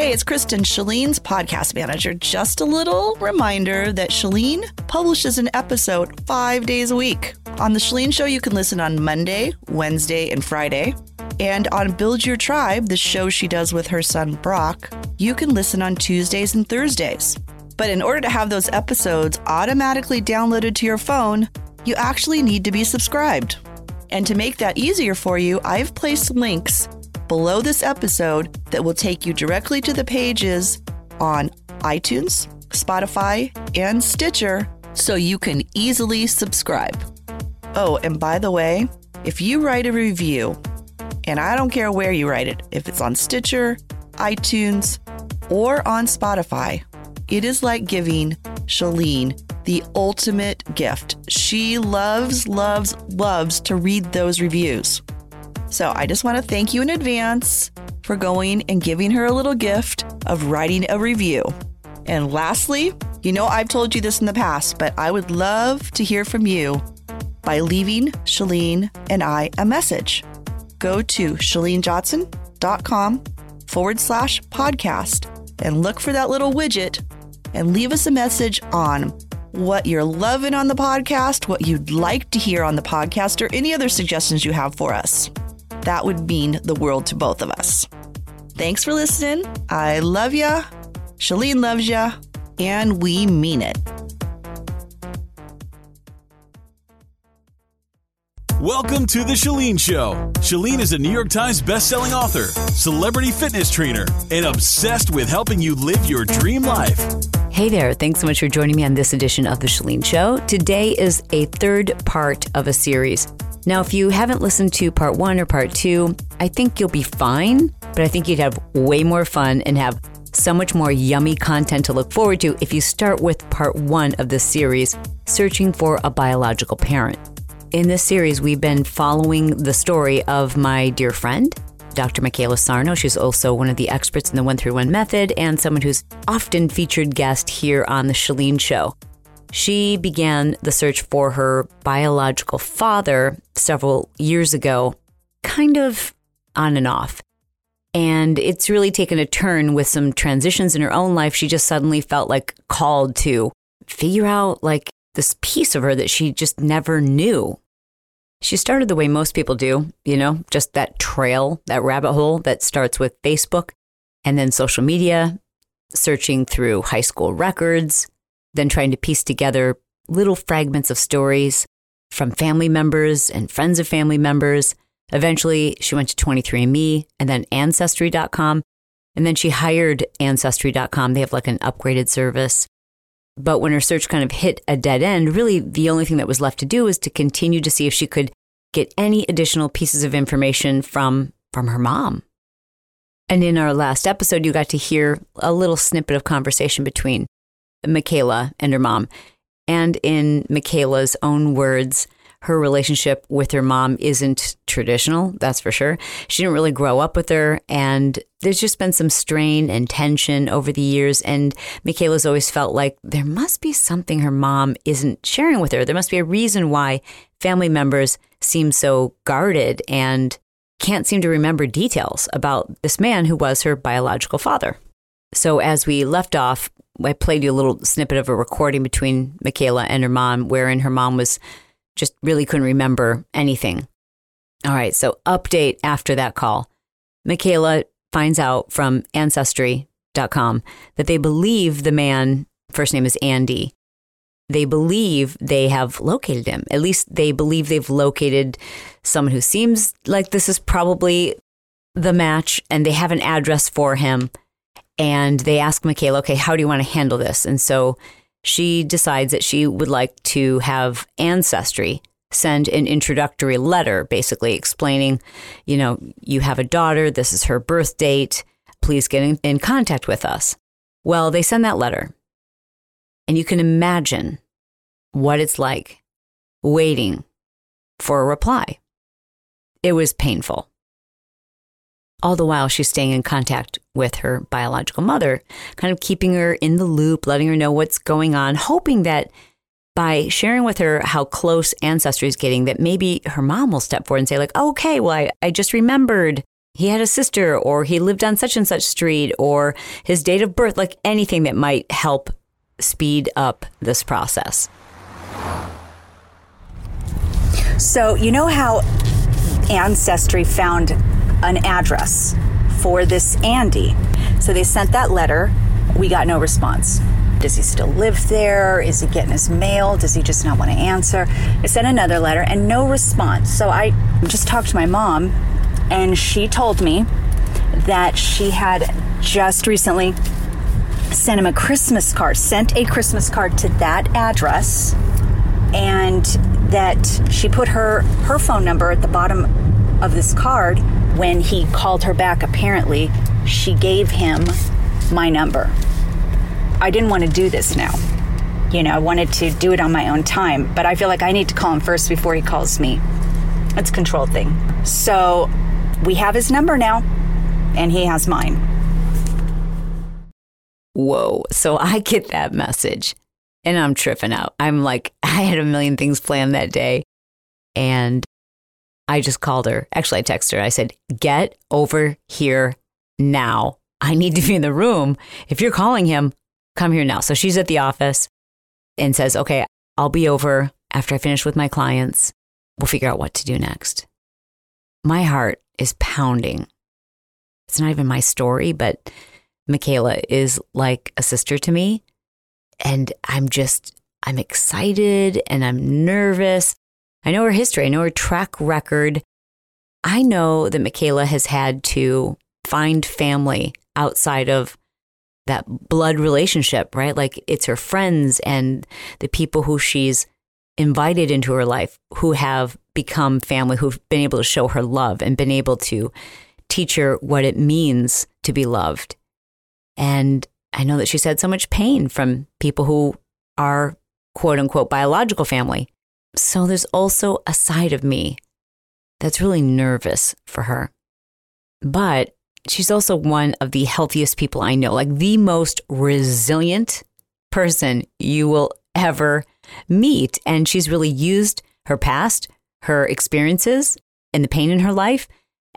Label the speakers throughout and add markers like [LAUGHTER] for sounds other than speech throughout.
Speaker 1: Hey, it's Kristen, Chalene's podcast manager. Just a little reminder that Chalene publishes an episode five days a week. On The Chalene Show, you can listen on Monday, Wednesday, and Friday. And on Build Your Tribe, the show she does with her son Brock, you can listen on Tuesdays and Thursdays. But in order to have those episodes automatically downloaded to your phone, you actually need to be subscribed. And to make that easier for you, I've placed links below this episode that will take you directly to the pages on iTunes, Spotify, and Stitcher so you can easily subscribe. Oh, and by the way, if you write a review, and I don't care where you write it, if it's on Stitcher, iTunes, or on Spotify, it is like giving Chalene the ultimate gift. She loves, loves, loves to read those reviews. So I just want to thank you in advance for going and giving her a little gift of writing a review. And lastly, you know I've told you this in the past, but I would love to hear from you by leaving Chalene and I a message. Go to chalenejohnson.com forward slash podcast and look for that little widget and leave us a message on what you're loving on the podcast, what you'd like to hear on the podcast, or any other suggestions you have for us. That would mean the world to both of us. Thanks for listening. I love ya. Chalene loves ya. And we mean it.
Speaker 2: Welcome to The Chalene Show. Chalene is a New York Times bestselling author, celebrity fitness trainer, and obsessed with helping you live your dream life.
Speaker 3: Hey there, thanks so much for joining me on this edition of The Chalene Show. Today is a third part of a series now, if you haven't listened to part one or part two, I think you'll be fine, but I think you'd have way more fun and have so much more yummy content to look forward to if you start with part one of this series, Searching for a Biological Parent. In this series, we've been following the story of my dear friend, Dr. Mcayla Sarno. She's also one of the experts in the one through one method and someone who's often featured guest here on the Chalene Show. She began the search for her biological father several years ago, kind of on and off. And it's really taken a turn with some transitions in her own life. She just suddenly felt like called to figure out like this piece of her that she just never knew. She started the way most people do, you know, just that trail, that rabbit hole that starts with Facebook and then social media, searching through high school records, then trying to piece together little fragments of stories from family members and friends of family members. Eventually, she went to 23andMe and then Ancestry.com. And then she hired Ancestry.com. They have like an upgraded service. But when her search kind of hit a dead end, really the only thing that was left to do was to continue to see if she could get any additional pieces of information from, from her mom. And in our last episode, you got to hear a little snippet of conversation between Mcayla and her mom. And in Mcayla's own words, her relationship with her mom isn't traditional, that's for sure. She didn't really grow up with her, and there's just been some strain and tension over the years. And Mcayla's always felt like there must be something her mom isn't sharing with her. There must be a reason why family members seem so guarded and can't seem to remember details about this man who was her biological father. So, as we left off, I played you a little snippet of a recording between Mcayla and her mom, wherein her mom was just really couldn't remember anything. All right, so update after that call. Michaela finds out from Ancestry.com that they believe the man, first name is Andy, they believe they have located him. At least they believe they've located someone who seems like this is probably the match and they have an address for him and they ask Mcayla, okay, how do you want to handle this? And so she decides that she would like to have Ancestry send an introductory letter, basically explaining, you know, you have a daughter, this is her birth date. please get in, in contact with us. Well, they send that letter. And you can imagine what it's like waiting for a reply. It was painful. All the while, she's staying in contact with her biological mother, kind of keeping her in the loop, letting her know what's going on, hoping that by sharing with her how close ancestry is getting, that maybe her mom will step forward and say, like, okay, well, I, I just remembered he had a sister, or he lived on such and such street, or his date of birth, like anything that might help speed up this process.
Speaker 4: So, you know how Ancestry found an address for this Andy? So they sent that letter. We got no response. Does he still live there? Is he getting his mail? Does he just not want to answer? I sent another letter and no response. So I just talked to my mom, and she told me that she had just recently sent him a Christmas card, sent a Christmas card to that address, and that she put her her phone number at the bottom of this card when he called her back apparently she gave him my number i didn't want to do this now you know i wanted to do it on my own time but i feel like i need to call him first before he calls me it's a control thing so we have his number now and he has mine
Speaker 3: Whoa. So I get that message and I'm tripping out. I'm like, [LAUGHS] I had a million things planned that day. And I just called her. Actually, I texted her. I said, Get over here now. I need to be in the room. If you're calling him, come here now. So she's at the office and says, Okay, I'll be over after I finish with my clients. We'll figure out what to do next. My heart is pounding. It's not even my story, but Mcayla is like a sister to me. And I'm just, I'm excited and I'm nervous. I know her history, I know her track record. I know that Mcayla has had to find family outside of that blood relationship, right? Like it's her friends and the people who she's invited into her life who have become family, who've been able to show her love and been able to teach her what it means to be loved. And I know that she's had so much pain from people who are quote unquote biological family. So there's also a side of me that's really nervous for her. But she's also one of the healthiest people I know, like the most resilient person you will ever meet. And she's really used her past, her experiences, and the pain in her life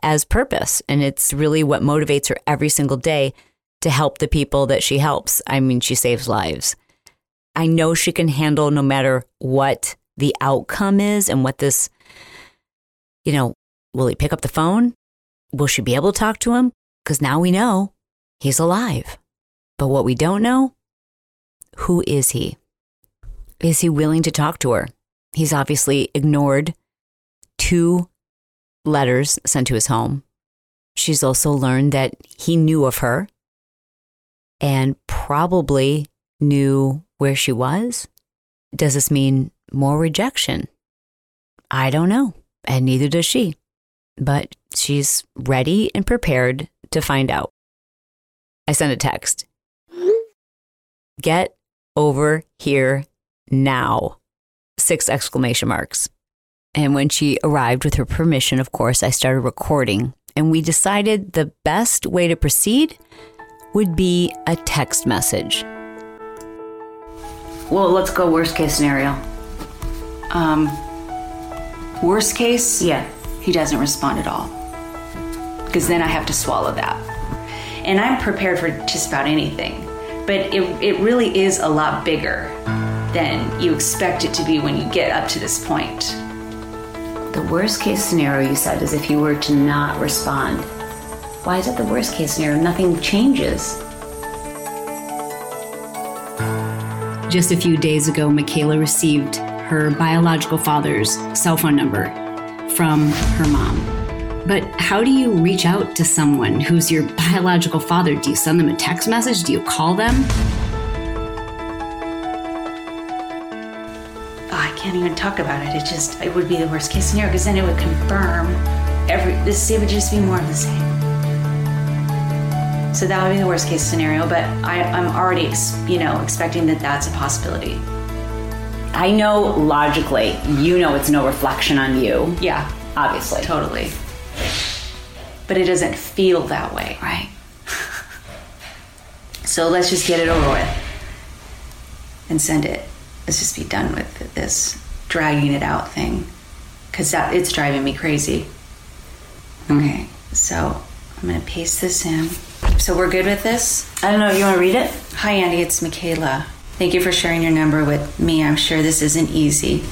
Speaker 3: as purpose. And it's really what motivates her every single day to help the people that she helps. I mean, she saves lives. I know she can handle no matter what the outcome is and what this, you know, will he pick up the phone? Will she be able to talk to him? Because now we know he's alive. But what we don't know, who is he? Is he willing to talk to her? He's obviously ignored two letters sent to his home. She's also learned that he knew of her and probably knew where she was. Does this mean more rejection? I don't know, and neither does she. But she's ready and prepared to find out. I sent a text. Get over here now. Six exclamation marks. And when she arrived with her permission, of course, I started recording. And we decided the best way to proceed would be a text message.
Speaker 5: Well, let's go worst case scenario. Um, worst case, yeah, he doesn't respond at all. Because then I have to swallow that. And I'm prepared for just about anything. But it, it really is a lot bigger than you expect it to be when you get up to this point.
Speaker 6: The worst case scenario you said is if he were to not respond. Why is it the worst case scenario? Nothing changes.
Speaker 7: Just a few days ago, Mcayla received her biological father's cell phone number from her mom. But how do you reach out to someone who's your biological father? Do you send them a text message? Do you call them?
Speaker 5: Oh, I can't even talk about it. It just it would be the worst case scenario because then it would confirm every this it would just be more of the same.
Speaker 4: So that would be the worst case scenario, but I, I'm already, you know, expecting that that's a possibility.
Speaker 8: I know logically, you know it's no reflection on you.
Speaker 4: Yeah,
Speaker 8: Obviously.
Speaker 4: totally. [LAUGHS] But it doesn't feel that way.
Speaker 8: Right. [LAUGHS]
Speaker 4: So let's just get it over with and send it. Let's just be done with this dragging it out thing because that it's driving me crazy. Okay, so I'm gonna paste this in. So we're good with this.
Speaker 8: I don't know, you want to read it?
Speaker 4: Hi, Andy. It's Mcayla. Thank you for sharing your number with me. I'm sure this isn't easy.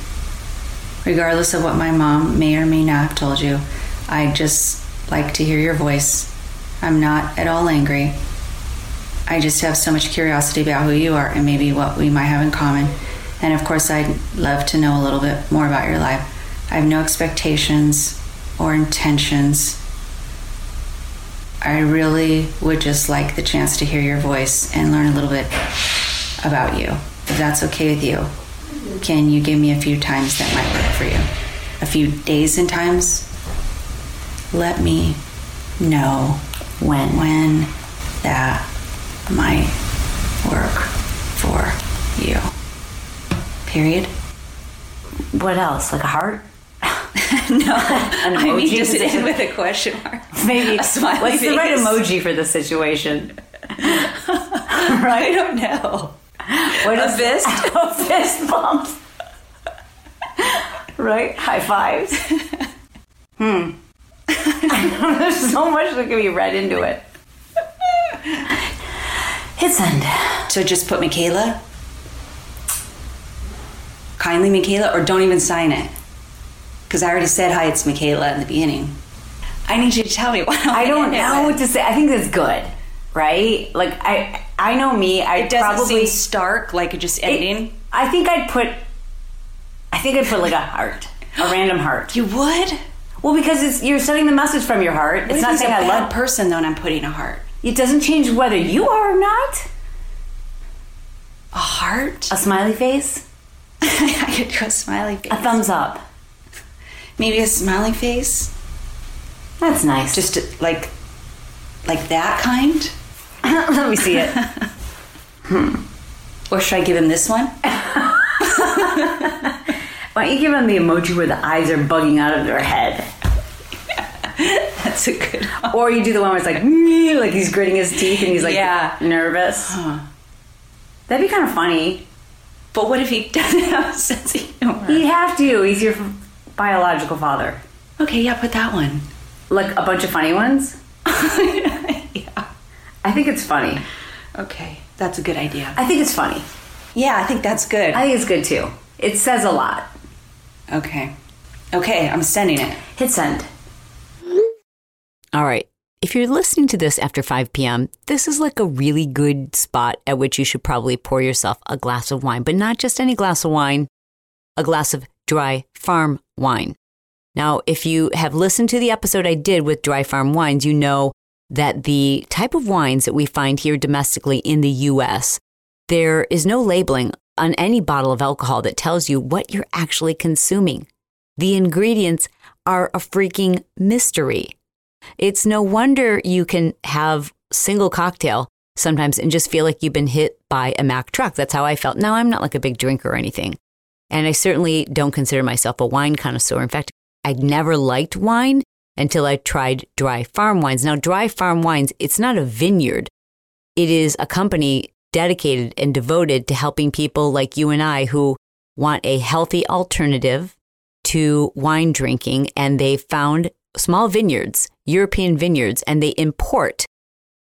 Speaker 4: Regardless of what my mom may or may not have told you, I just like to hear your voice. I'm not at all angry. I just have so much curiosity about who you are and maybe what we might have in common. And of course, I'd love to know a little bit more about your life. I have no expectations or intentions. I really would just like the chance to hear your voice and learn a little bit about you. If that's okay with you, can you give me a few times that might work for you? A few days and times? Let me know
Speaker 8: When?
Speaker 4: when that might work for you. Period.
Speaker 8: What else? Like a heart? [LAUGHS]
Speaker 4: No, [LAUGHS]
Speaker 8: An
Speaker 4: I mean just end [LAUGHS] with a question mark.
Speaker 8: Maybe.
Speaker 4: A smiley
Speaker 8: What's the right emoji for the situation? Right?
Speaker 4: I don't know.
Speaker 8: What
Speaker 4: A
Speaker 8: is
Speaker 4: fist? [LAUGHS]
Speaker 8: a fist bump. right? High fives. hmm. There's [LAUGHS] so much that can be read into it. Hit send.
Speaker 4: So just put Mcayla. Kindly Mcayla, or don't even sign it. Because I already said hi, it's Mcayla in the beginning. I need you to tell me what
Speaker 8: I don't
Speaker 4: end it
Speaker 8: know what to say. I think that's good, right? Like I, I know me. I
Speaker 4: It doesn't
Speaker 8: probably
Speaker 4: seem stark, like it just
Speaker 8: it-
Speaker 4: ending.
Speaker 8: I think I'd put. I think I'd put like a heart, a [GASPS] random heart.
Speaker 4: you would?
Speaker 8: Well, because it's you're sending the message from your heart.
Speaker 4: What
Speaker 8: it's not saying
Speaker 4: a
Speaker 8: I
Speaker 4: bad
Speaker 8: love.
Speaker 4: person, though, and I'm putting a heart.
Speaker 8: It doesn't change whether you are or not.
Speaker 4: A heart?
Speaker 8: A smiley face, [LAUGHS]
Speaker 4: I could do a smiley face.
Speaker 8: a thumbs up.
Speaker 4: Maybe a smiley face?
Speaker 8: That's nice.
Speaker 4: Just like, like that kind? [LAUGHS]
Speaker 8: let me see it. Hmm.
Speaker 4: Or should I give him this one? [LAUGHS]
Speaker 8: Why don't you give him the emoji where the eyes are bugging out of their head? [LAUGHS]
Speaker 4: That's a good one.
Speaker 8: Or you do the one where it's like, like he's gritting his teeth and he's like
Speaker 4: Yeah.
Speaker 8: nervous. That'd be kind of funny.
Speaker 4: But what if he doesn't have a sense of humor?
Speaker 8: He'd have to. He's your biological father.
Speaker 4: Okay, yeah, put that one.
Speaker 8: Like a bunch of funny ones.
Speaker 4: Yeah.
Speaker 8: I think it's funny.
Speaker 4: Okay, that's a good idea.
Speaker 8: I think it's funny.
Speaker 4: Yeah, I think that's good.
Speaker 8: I think it's good too. It says a lot.
Speaker 4: okay. Okay, I'm sending it.
Speaker 8: Hit send.
Speaker 3: All right. If you're listening to this after 5 p.m., this is like a really good spot at which you should probably pour yourself a glass of wine, but not just any glass of wine, a glass of dry farm wine. Now, if you have listened to the episode I did with dry farm wines, you know that the type of wines that we find here domestically in the US, there is no labeling on any bottle of alcohol that tells you what you're actually consuming. The ingredients are a freaking mystery. It's no wonder you can have single cocktail sometimes and just feel like you've been hit by a Mack truck. That's how I felt. Now, I'm not like a big drinker or anything. And I certainly don't consider myself a wine connoisseur. In fact, I never liked wine until I tried dry farm wines. Now, dry farm wines, it's not a vineyard. It is a company dedicated and devoted to helping people like you and I who want a healthy alternative to wine drinking. And they found small vineyards, European vineyards, and they import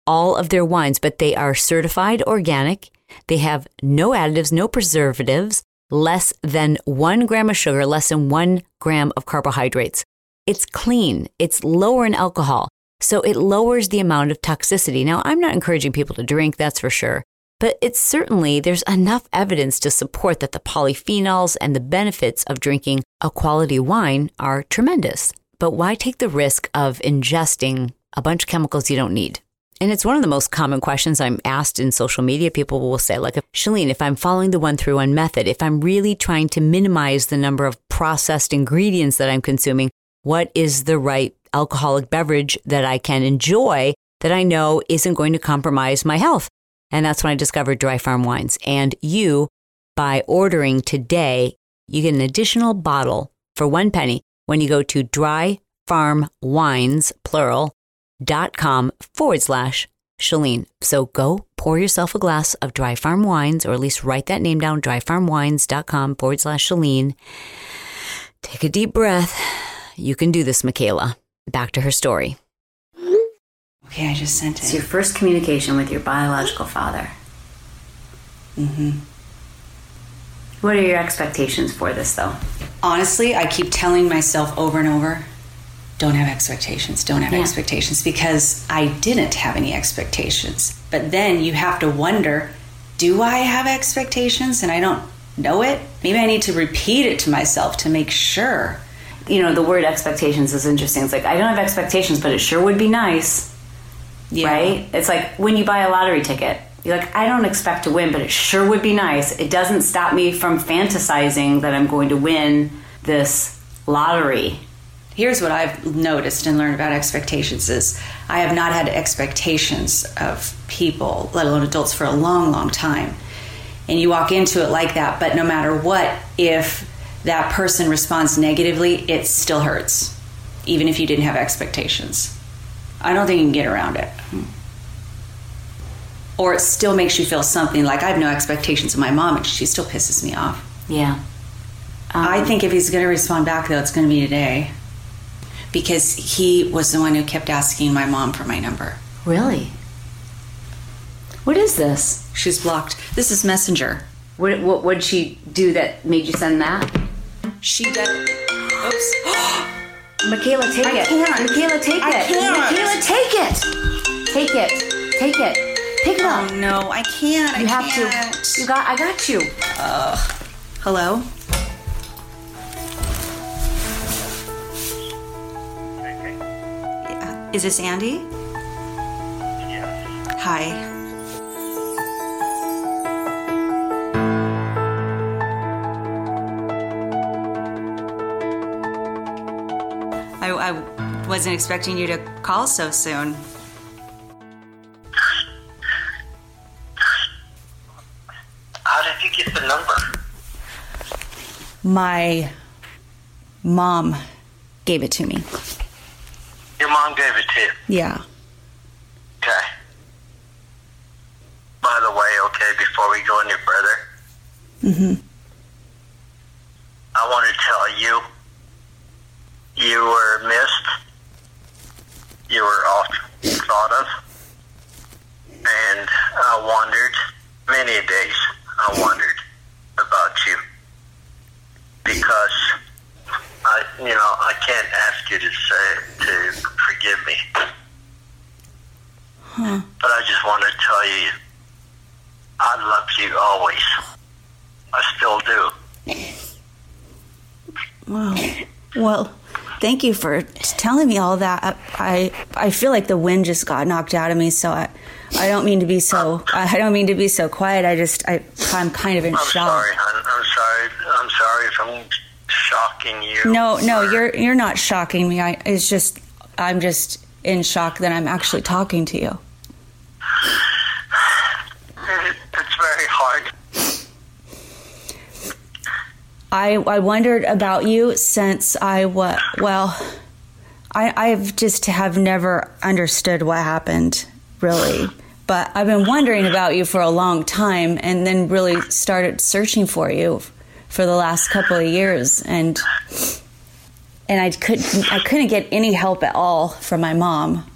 Speaker 3: all of their wines, but they are certified organic. They have no additives, no preservatives, less than one gram of sugar, less than one gram of carbohydrates. It's clean, it's lower in alcohol, so it lowers the amount of toxicity. Now, I'm not encouraging people to drink, that's for sure. But it's certainly, there's enough evidence to support that the polyphenols and the benefits of drinking a quality wine are tremendous. But why take the risk of ingesting a bunch of chemicals you don't need? And it's one of the most common questions I'm asked in social media. People will say, like, Chalene, if I'm following the one through one method, if I'm really trying to minimize the number of processed ingredients that I'm consuming, what is the right alcoholic beverage that I can enjoy
Speaker 9: that I know isn't going to compromise my health. And that's when I discovered Dry Farm Wines. And you, by ordering today, you get an additional bottle for one penny when you go to dryfarmwines, plural, dot com forward slash Chalene. So go pour yourself a glass of Dry Farm Wines, or at least write that name down, dryfarmwines.com forward slash Chalene. Take a deep breath. You can do this, Mcayla. Back to her story.
Speaker 4: Okay, I just sent it.
Speaker 3: It's your first communication with your biological father.
Speaker 4: Mm-hmm.
Speaker 3: What are your expectations for this, though?
Speaker 4: Honestly, I keep telling myself over and over don't have expectations, don't have
Speaker 3: Yeah.
Speaker 4: expectations because I didn't have any expectations. But then you have to wonder do I have expectations and I don't know it? Maybe I need to repeat it to myself to make sure.
Speaker 3: You know, the word expectations is interesting. It's like, I don't have expectations, but it sure would be nice,
Speaker 4: Yeah.
Speaker 3: right? It's like when you buy a lottery ticket. You're like, I don't expect to win, but it sure would be nice. It doesn't stop me from fantasizing that I'm going to win this lottery.
Speaker 4: Here's what I've noticed and learned about expectations is I have not had expectations of people, let alone adults, for a long, long time. And you walk into it like that, but no matter what, if that person responds negatively, it still hurts, even if you didn't have expectations. I don't think you can get around it. Or it still makes you feel something like I have no expectations of my mom, and she still pisses me off.
Speaker 3: Yeah.
Speaker 4: I um, think if he's going to respond back, though, it's going to be today. Because he was the one who kept asking my mom for my number.
Speaker 3: Really? What is this?
Speaker 4: She's blocked. This is Messenger.
Speaker 3: What, what would she do that made you send that?
Speaker 4: She does. Oops. [GASPS]
Speaker 3: Mcayla, take
Speaker 4: I
Speaker 3: it.
Speaker 4: can't.
Speaker 3: Mcayla, take
Speaker 4: I
Speaker 3: it.
Speaker 4: can't.
Speaker 3: Mcayla, take it. Take it. Take it. Pick it up.
Speaker 4: Oh no, I can't.
Speaker 3: You
Speaker 4: I
Speaker 3: have
Speaker 4: can't.
Speaker 3: to. You got. I got you.
Speaker 4: Hello? Yeah. Is this Andy? Yes. Hi. Wasn't expecting you to call so soon.
Speaker 10: How did you get the number?
Speaker 4: My mom gave it to me.
Speaker 10: Your mom gave it to you.
Speaker 4: Yeah.
Speaker 10: Okay. By the way, okay, before we go any further,
Speaker 4: Mm-hmm.
Speaker 10: I want to tell you you were missed. You were oft thought of. And I wondered, many days, I wondered about you. Because I, you know, I can't ask you to say, to forgive me. But I just want to tell you, I loved you always. I still do.
Speaker 11: Wow. Well, thank you for telling me all that. I I feel like the wind just got knocked out of me, so I I don't mean to be so I don't mean to be so quiet. I just I I'm kind of in
Speaker 10: I'm
Speaker 11: shock.
Speaker 10: sorry, hon. I'm sorry. I'm sorry if I'm shocking you.
Speaker 11: No, no, you're you're not shocking me. I it's just I'm just in shock that I'm actually talking to you.
Speaker 10: It, it's very hard.
Speaker 11: I I wondered about you since I what well I I've just have never understood what happened really. But I've been wondering about you for a long time and then really started searching for you for the last couple of years and and I couldn't I couldn't get any help at all from my mom.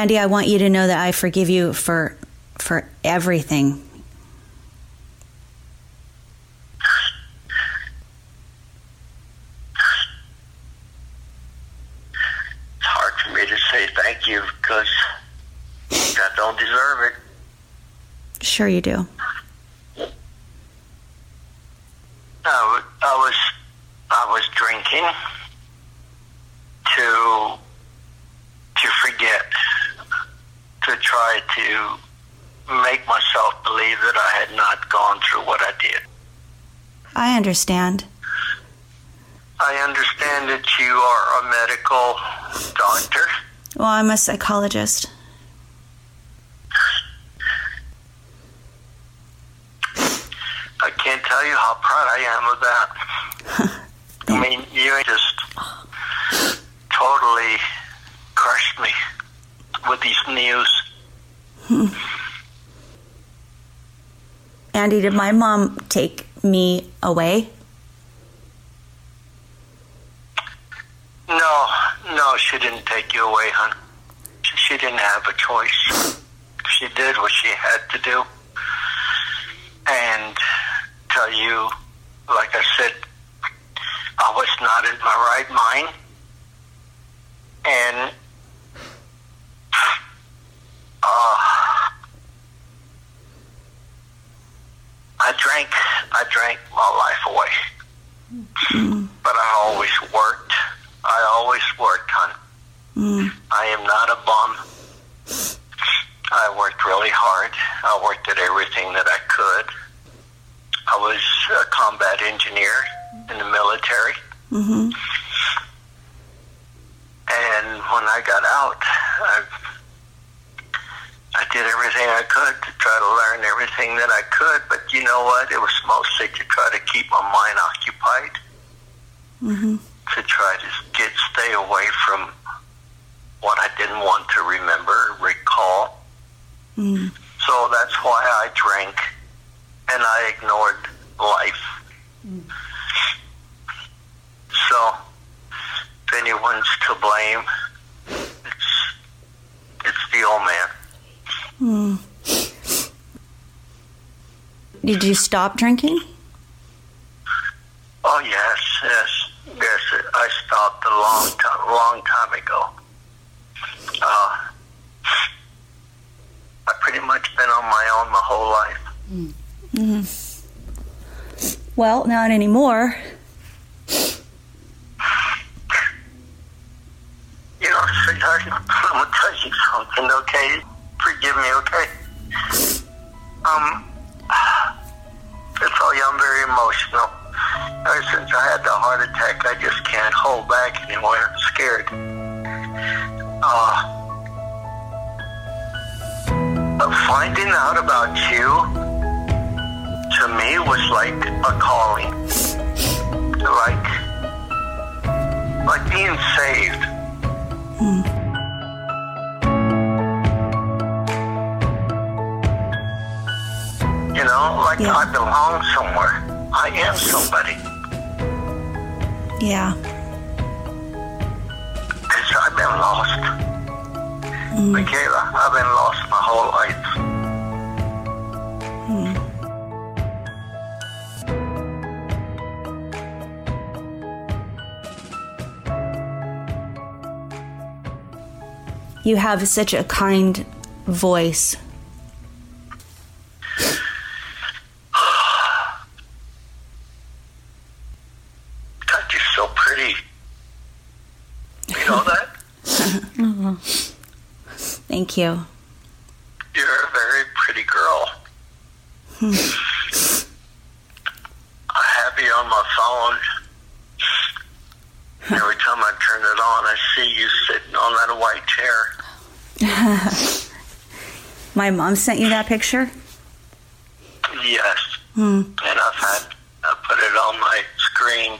Speaker 11: Andy, I want you to know that I forgive you for for everything.
Speaker 10: It's hard for me to say
Speaker 4: thank you because
Speaker 10: I don't deserve it. Sure, you do. Through what I did.
Speaker 4: I understand.
Speaker 10: I understand that you are a medical doctor.
Speaker 4: Well, I'm a psychologist.
Speaker 10: I can't tell you how proud I am of that. [LAUGHS] I mean, you just totally crushed me with these news. Hmm.
Speaker 4: Andy, did my mom take me away?
Speaker 10: No, no, she didn't take you away, hon. She, didn't have a choice. She did what she had to do. And tell you, like I said, I was not in my right mind. And uh, I drank, I drank my life away. But I always worked. I always worked, hon. I am not a bum. I worked really hard. I worked at everything that I could. I was a combat engineer in the military.
Speaker 4: Mm-hmm.
Speaker 10: And when I got out, I did everything I could to try to learn everything that I could. But you know what? It was mostly to try to keep my mind occupied,
Speaker 4: Mm-hmm.
Speaker 10: to try to get stay away from what I didn't want to remember, recall.
Speaker 4: Mm.
Speaker 10: So that's why I drank and I ignored life. So if anyone's to blame, it's it's the old man.
Speaker 4: Mm. Did you stop drinking?
Speaker 10: Oh yes, yes, yes. I stopped a long time, long time ago. Uh, I've pretty much been on my own my whole life.
Speaker 4: Mm-hmm. Well, not anymore.
Speaker 10: You know, sweetheart, [LAUGHS] I'm gonna tell you something, okay? Forgive me, okay? Um, I tell you, I'm very emotional. Ever since I had the heart attack, I just can't hold back anymore. I'm scared. Uh, finding out about you, to me, was like a calling. Like, like being saved. You know, like
Speaker 4: Yeah.
Speaker 10: I belong somewhere. I am somebody.
Speaker 4: Yeah.
Speaker 10: Because I've been lost. Mm. Mcayla, I've been lost my whole life. Mm.
Speaker 4: You have such a kind voice.
Speaker 10: God, you're so pretty. You know that?
Speaker 4: Thank you.
Speaker 10: You're a very pretty girl. I have you on my phone. Every time I turn it on, I see you sitting on that white chair. [LAUGHS]
Speaker 4: My mom sent you that picture?
Speaker 10: Yes.
Speaker 4: Hmm.
Speaker 10: And I've had, I put it on my screen.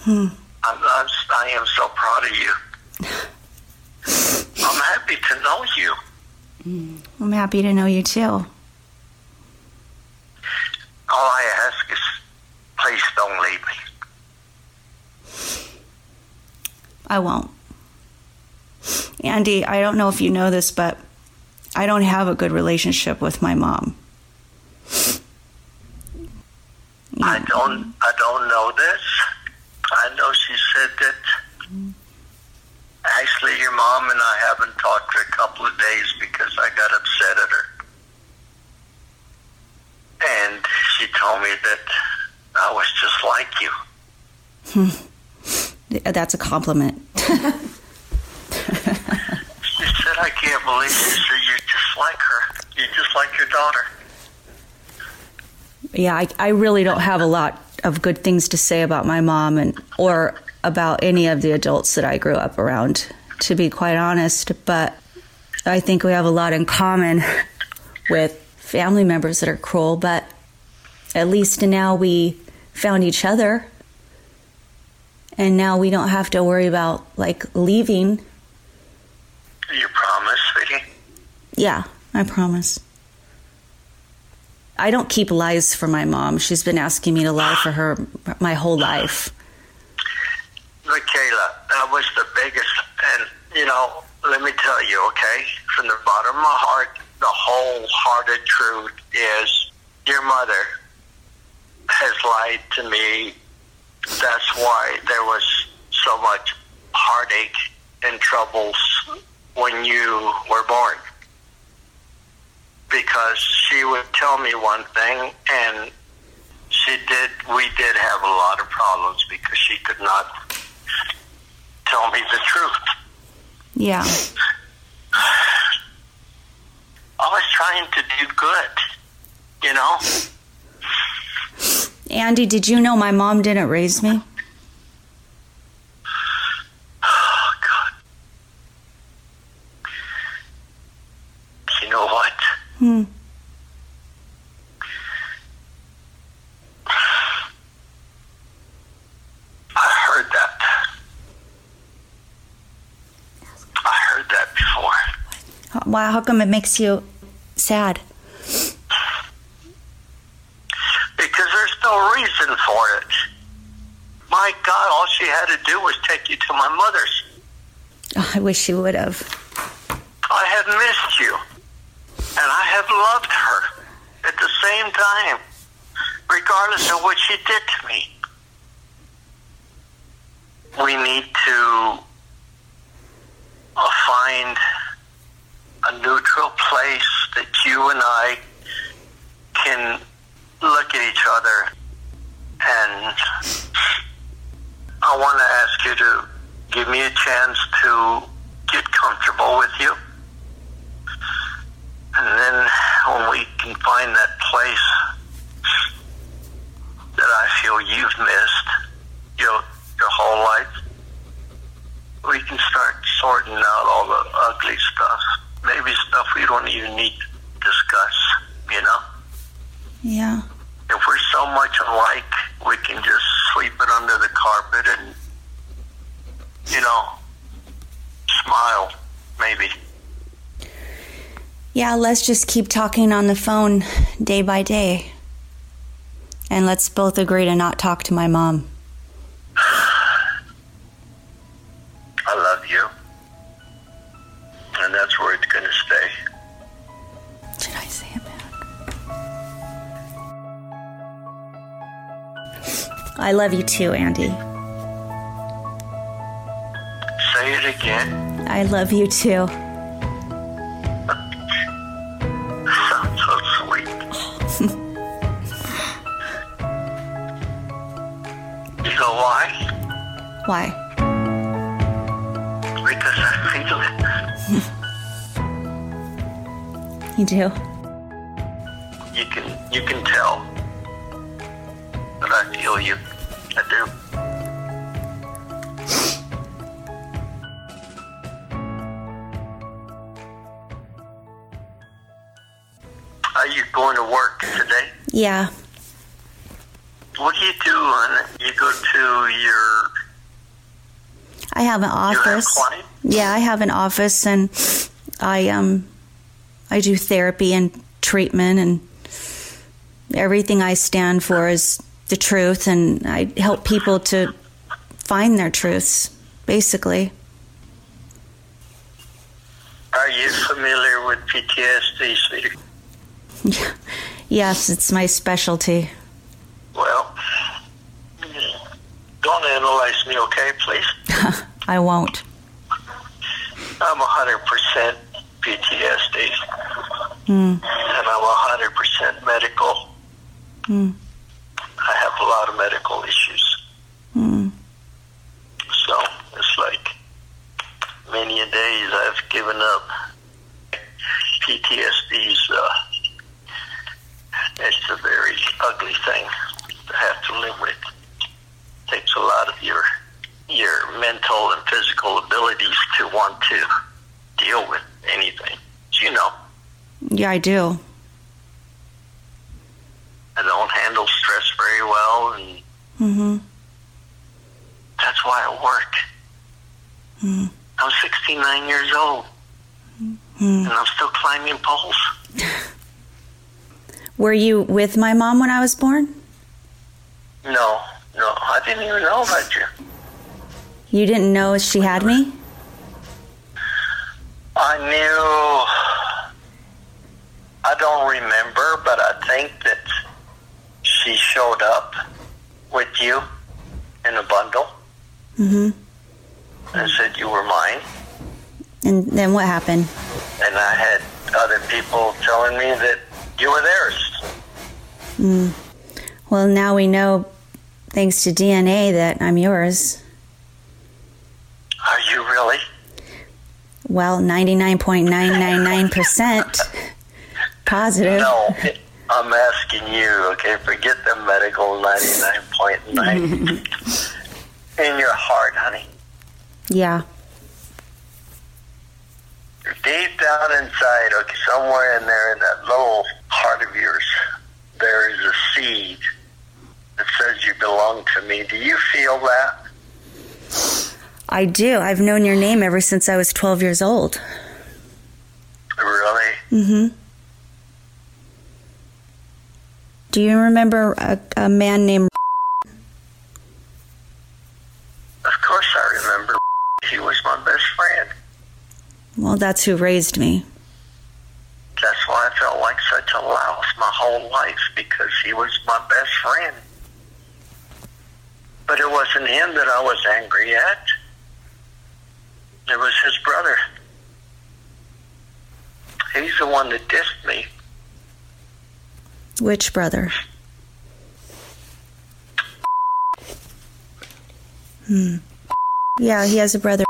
Speaker 4: Hmm.
Speaker 10: I'm, I'm, I am so proud of you. [LAUGHS] I'm happy to know you.
Speaker 4: Mm, I'm happy to know you too.
Speaker 10: All I ask is, please don't leave me.
Speaker 4: I won't. Andy, I don't know if you know this, but I don't have a good relationship with my mom.
Speaker 10: I don't, I don't know this. I know she said that. Mm. Actually, your mom and I haven't talked for a couple of days because I got upset at her. And she told me that I was just like you.
Speaker 4: Hmm. That's a compliment.
Speaker 10: she said, I can't believe you. She said, You're just like her. You're just like your daughter.
Speaker 4: Yeah, I, I really don't have a lot of good things to say about my mom and or about any of the adults that I grew up around, to be quite honest. But I think we have a lot in common [LAUGHS] with family members that are cruel. But at least now we found each other, and now we don't have to worry about like leaving.
Speaker 10: You promise, sweetie?
Speaker 4: Yeah, I promise. I don't keep lies for my mom. She's been asking me to lie for her my whole life.
Speaker 10: Mcayla, that was the biggest, and you know, let me tell you, okay, from the bottom of my heart, the wholehearted truth is your mother has lied to me. That's why there was so much heartache and troubles when you were born. Because she would tell me one thing, and she did. We did have a lot of problems because she could not tell me the truth.
Speaker 4: Yeah.
Speaker 10: I was trying to do good, you know.
Speaker 4: Andy, did you know my mom didn't raise me?
Speaker 10: Oh God. You know what?
Speaker 4: Hmm.
Speaker 10: I heard that. I heard that before.
Speaker 4: Why? How come it makes you sad?
Speaker 10: Because there's no reason for it. My God, all she had to do was take you to my mother's.
Speaker 4: Oh, I wish she would have.
Speaker 10: I have missed you. Have loved her at the same time, regardless of what she did to me. We need to uh, find a neutral place that you and I can look at each other and I want to ask you to give me a chance to get comfortable with you. And then when we can find that place that I feel you've missed your, your whole life, we can start sorting out all the ugly stuff. Maybe stuff we don't even need to discuss, you know?
Speaker 4: Yeah.
Speaker 10: If we're so much alike, we can just sweep it under the carpet and, you know, smile, maybe.
Speaker 4: Yeah, let's just keep talking on the phone day by day. And let's both agree to not talk to my mom. [SIGHS]
Speaker 10: I love you. And that's where it's going to stay.
Speaker 4: Should I say it back? I love you too, Andy.
Speaker 10: Say it again.
Speaker 4: I love you too.
Speaker 10: Why? Because I feel it. [LAUGHS]
Speaker 4: You do?
Speaker 10: You can you can tell that I feel you. I do. Are you going to work today?
Speaker 4: Yeah.
Speaker 10: What do you do when you go to your
Speaker 4: I have an office. Yeah, I have an office and I um I do therapy and treatment and everything I stand for is the truth and I help people to find their truths basically.
Speaker 10: Are you familiar with PTSD? [LAUGHS]
Speaker 4: Yes, it's my specialty.
Speaker 10: Well, don't analyze me, okay, please? [LAUGHS]
Speaker 4: I won't.
Speaker 10: I'm 100% PTSD.
Speaker 4: Mm.
Speaker 10: And I'm 100% medical.
Speaker 4: Mm.
Speaker 10: I have a lot of medical issues.
Speaker 4: Mm.
Speaker 10: So it's like many a days I've given up. PTSD's uh, it's a very ugly thing to have to live with. It takes a lot of your your mental and physical abilities to want to deal with anything. You know,
Speaker 4: Yeah, I do.
Speaker 10: I don't handle stress very well, and
Speaker 4: Mm-hmm.
Speaker 10: that's why I work.
Speaker 4: Mm.
Speaker 10: I'm 69 years old, and I'm still climbing poles. [LAUGHS]
Speaker 4: Were you with my mom when I was born?
Speaker 10: No, no, I didn't even know about you.
Speaker 4: You didn't know she had me?
Speaker 10: I knew. I don't remember, but I think that she showed up with you in a bundle
Speaker 4: Mm-hmm.
Speaker 10: and said you were mine.
Speaker 4: And then what happened?
Speaker 10: And I had other people telling me that you were theirs.
Speaker 4: Mm. Well, now we know, thanks to DNA, that I'm yours.
Speaker 10: Are you really?
Speaker 4: Well, 99.999% positive.
Speaker 10: No, I'm asking you, okay? Forget the medical 99.9. in your heart, honey.
Speaker 4: Yeah.
Speaker 10: Deep down inside, okay, somewhere in there in that little heart of yours, there is a seed that says you belong to me. Do you feel that?
Speaker 4: I do. I've known your name ever since I was 12 years old.
Speaker 10: Really?
Speaker 4: Mm-hmm. Do you remember a, a man named
Speaker 10: Of course I remember. He was my best friend.
Speaker 4: Well, that's who raised me.
Speaker 10: That's why I felt like such a louse my whole life because he was my best friend. But it wasn't him that I was angry at. It was his brother. He's the one that dissed me.
Speaker 4: Which brother? Hmm. Yeah, he has a brother.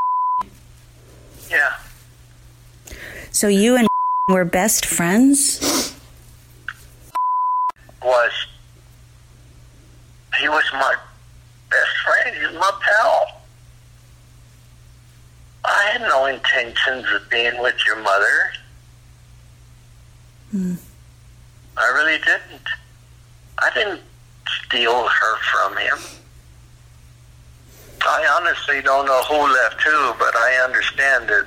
Speaker 10: Yeah.
Speaker 4: So you and were best friends?
Speaker 10: Was he was my best friend. He was my pal. I had no intentions of being with your mother.
Speaker 4: Hmm.
Speaker 10: I really didn't. I didn't steal her from him. I honestly don't know who left who, but I understand that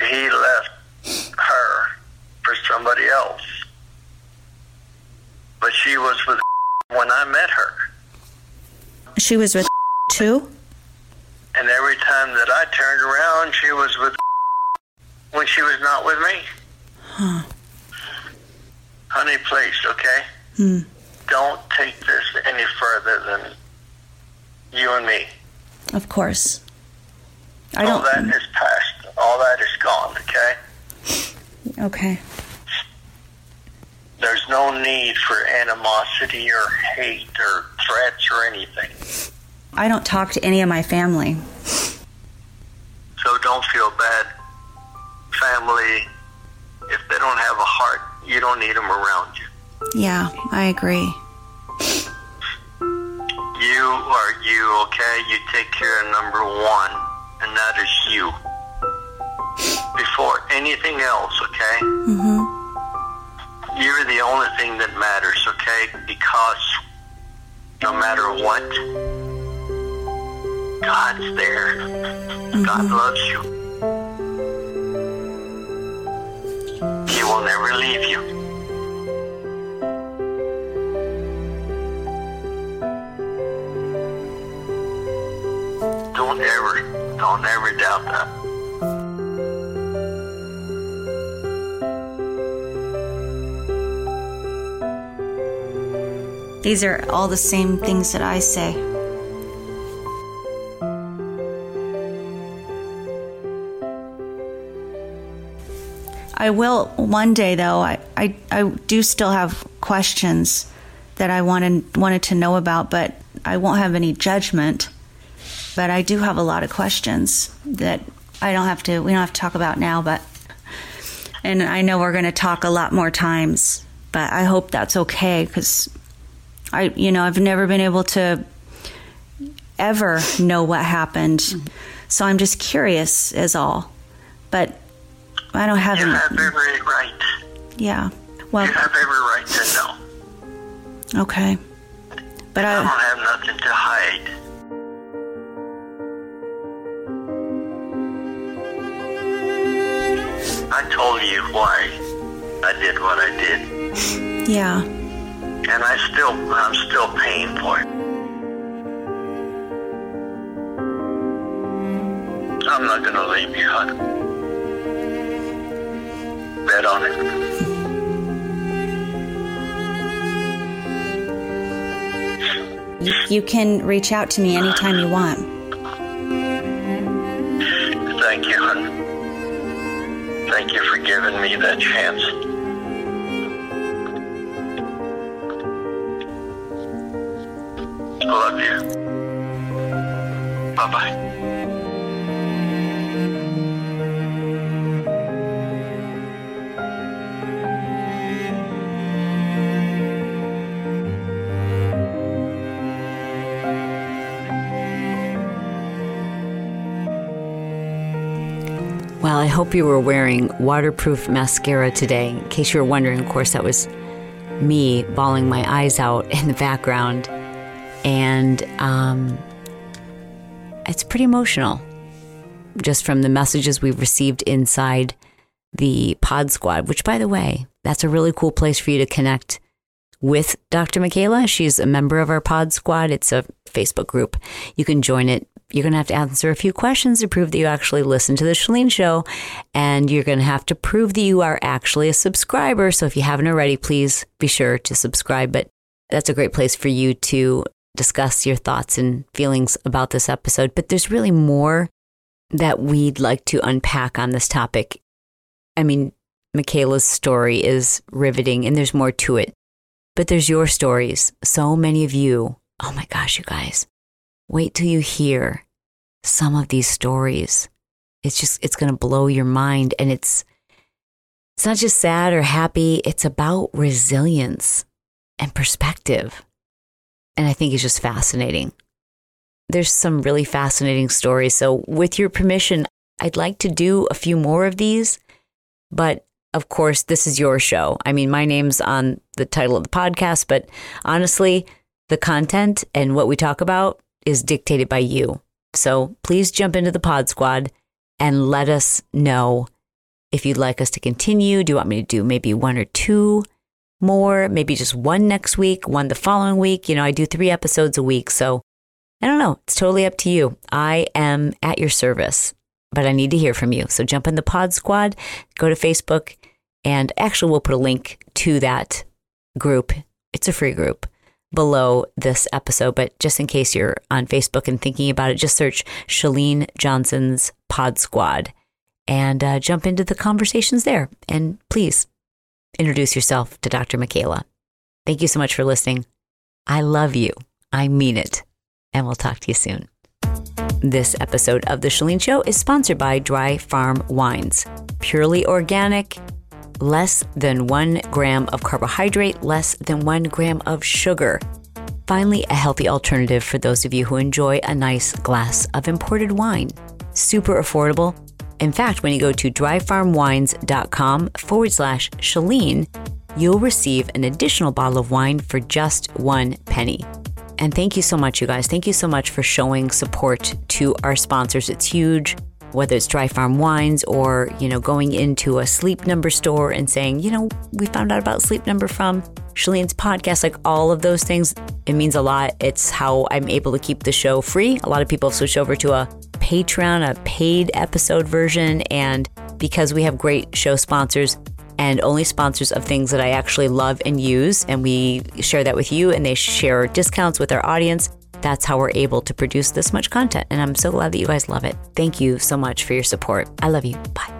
Speaker 10: he left her for somebody else. But she was with [LAUGHS] when I met her.
Speaker 4: She was with [LAUGHS] too?
Speaker 10: And every time that I turned around, she was with when she was not with me.
Speaker 4: Huh.
Speaker 10: Honey, please, okay?
Speaker 4: Hmm.
Speaker 10: Don't take this any further than you and me.
Speaker 4: Of course. I
Speaker 10: All
Speaker 4: don't.
Speaker 10: that is past. All that is gone, okay?
Speaker 4: Okay.
Speaker 10: There's no need for animosity or hate or threats or anything.
Speaker 4: I don't talk to any of my family.
Speaker 10: So don't feel bad. Family, if they don't have a heart, you don't need them around you.
Speaker 4: Yeah, I agree.
Speaker 10: You are you, okay? You take care of number one, and that is you. Before anything else, okay?
Speaker 4: Mm-hmm.
Speaker 10: You're the only thing that matters, okay? Because no matter what, God's there. God mm-hmm. loves you. He will never leave you. Don't ever, don't ever doubt that.
Speaker 4: These are all the same things that I say. I will one day, though. I, I, I do still have questions that I wanted wanted to know about, but I won't have any judgment. But I do have a lot of questions that I don't have to. We don't have to talk about now, but and I know we're going to talk a lot more times. But I hope that's okay because I, you know, I've never been able to ever know what happened. Mm-hmm. So I'm just curious, is all. But I don't have
Speaker 10: You
Speaker 4: any.
Speaker 10: have every right.
Speaker 4: Yeah. Well,
Speaker 10: You have every right to know.
Speaker 4: okay. But
Speaker 10: I don't have nothing to hide. I told you why I did what I did,
Speaker 4: yeah.
Speaker 10: and I still, I'm still paying for it. I'm not gonna leave you, hon. On it.
Speaker 4: You, you can reach out to me anytime you want.
Speaker 10: Thank you. Thank you for giving me that chance. I love you. Bye bye.
Speaker 3: I hope you were wearing waterproof mascara today. In case you were wondering, of course, that was me bawling my eyes out in the background. And um, it's pretty emotional just from the messages we've received inside the Pod Squad, which, by the way, that's a really cool place for you to connect with Dr. Mcayla. She's a member of our Pod Squad. It's a Facebook group. You can join it. You're going to have to answer a few questions to prove that you actually listen to the Chalene Show. And you're going to have to prove that you are actually a subscriber. So if you haven't already, please be sure to subscribe. But that's a great place for you to discuss your thoughts and feelings about this episode. But there's really more that we'd like to unpack on this topic. I mean, Mcayla's story is riveting and there's more to it. But there's your stories. So many of you. Oh my gosh, you guys. Wait till you hear some of these stories. It's just, it's going to blow your mind. And it's, it's not just sad or happy, it's about resilience and perspective. And I think it's just fascinating. There's some really fascinating stories. So, with your permission, I'd like to do a few more of these. But of course, this is your show. I mean, my name's on the title of the podcast, but honestly, the content and what we talk about is dictated by you. So please jump into the Pod Squad and let us know if you'd like us to continue. Do you want me to do maybe one or two more? Maybe just one next week, one the following week? You know, I do three episodes a week. So I don't know. It's totally up to you. I am at your service, but I need to hear from you. So jump in the Pod Squad, go to Facebook, and actually, we'll put a link to that group. It's a free group below this episode, but just in case you're on Facebook and thinking about it, just search Chalene Johnson's Pod Squad and uh, jump into the conversations there. And please introduce yourself to Dr. Mcayla. Thank you so much for listening. I love you. I mean it. And we'll talk to you soon. This episode of The Chalene Show is sponsored by Dry Farm Wines. Purely organic, less than one gram of carbohydrate, less than one gram of sugar. Finally, a healthy alternative for those of you who enjoy a nice glass of imported wine. Super affordable. In fact, when you go to dryfarmwines.com forward slash Chalene, you'll receive an additional bottle of wine for just one penny. And thank you so much, you guys. Thank you so much for showing support to our sponsors. It's huge whether it's Dry Farm Wines or, you know, going into a sleep number store and saying, you know, we found out about sleep number from Chalene's podcast, like all of those things, it means a lot. It's how I'm able to keep the show free. A lot of people have switched over to a Patreon, a paid episode version. And because we have great show sponsors and only sponsors of things that I actually love and use, and we share that with you and they share discounts with our audience, that's how we're able to produce this much content. And I'm so glad that you guys love it. Thank you so much for your support. I love you. Bye.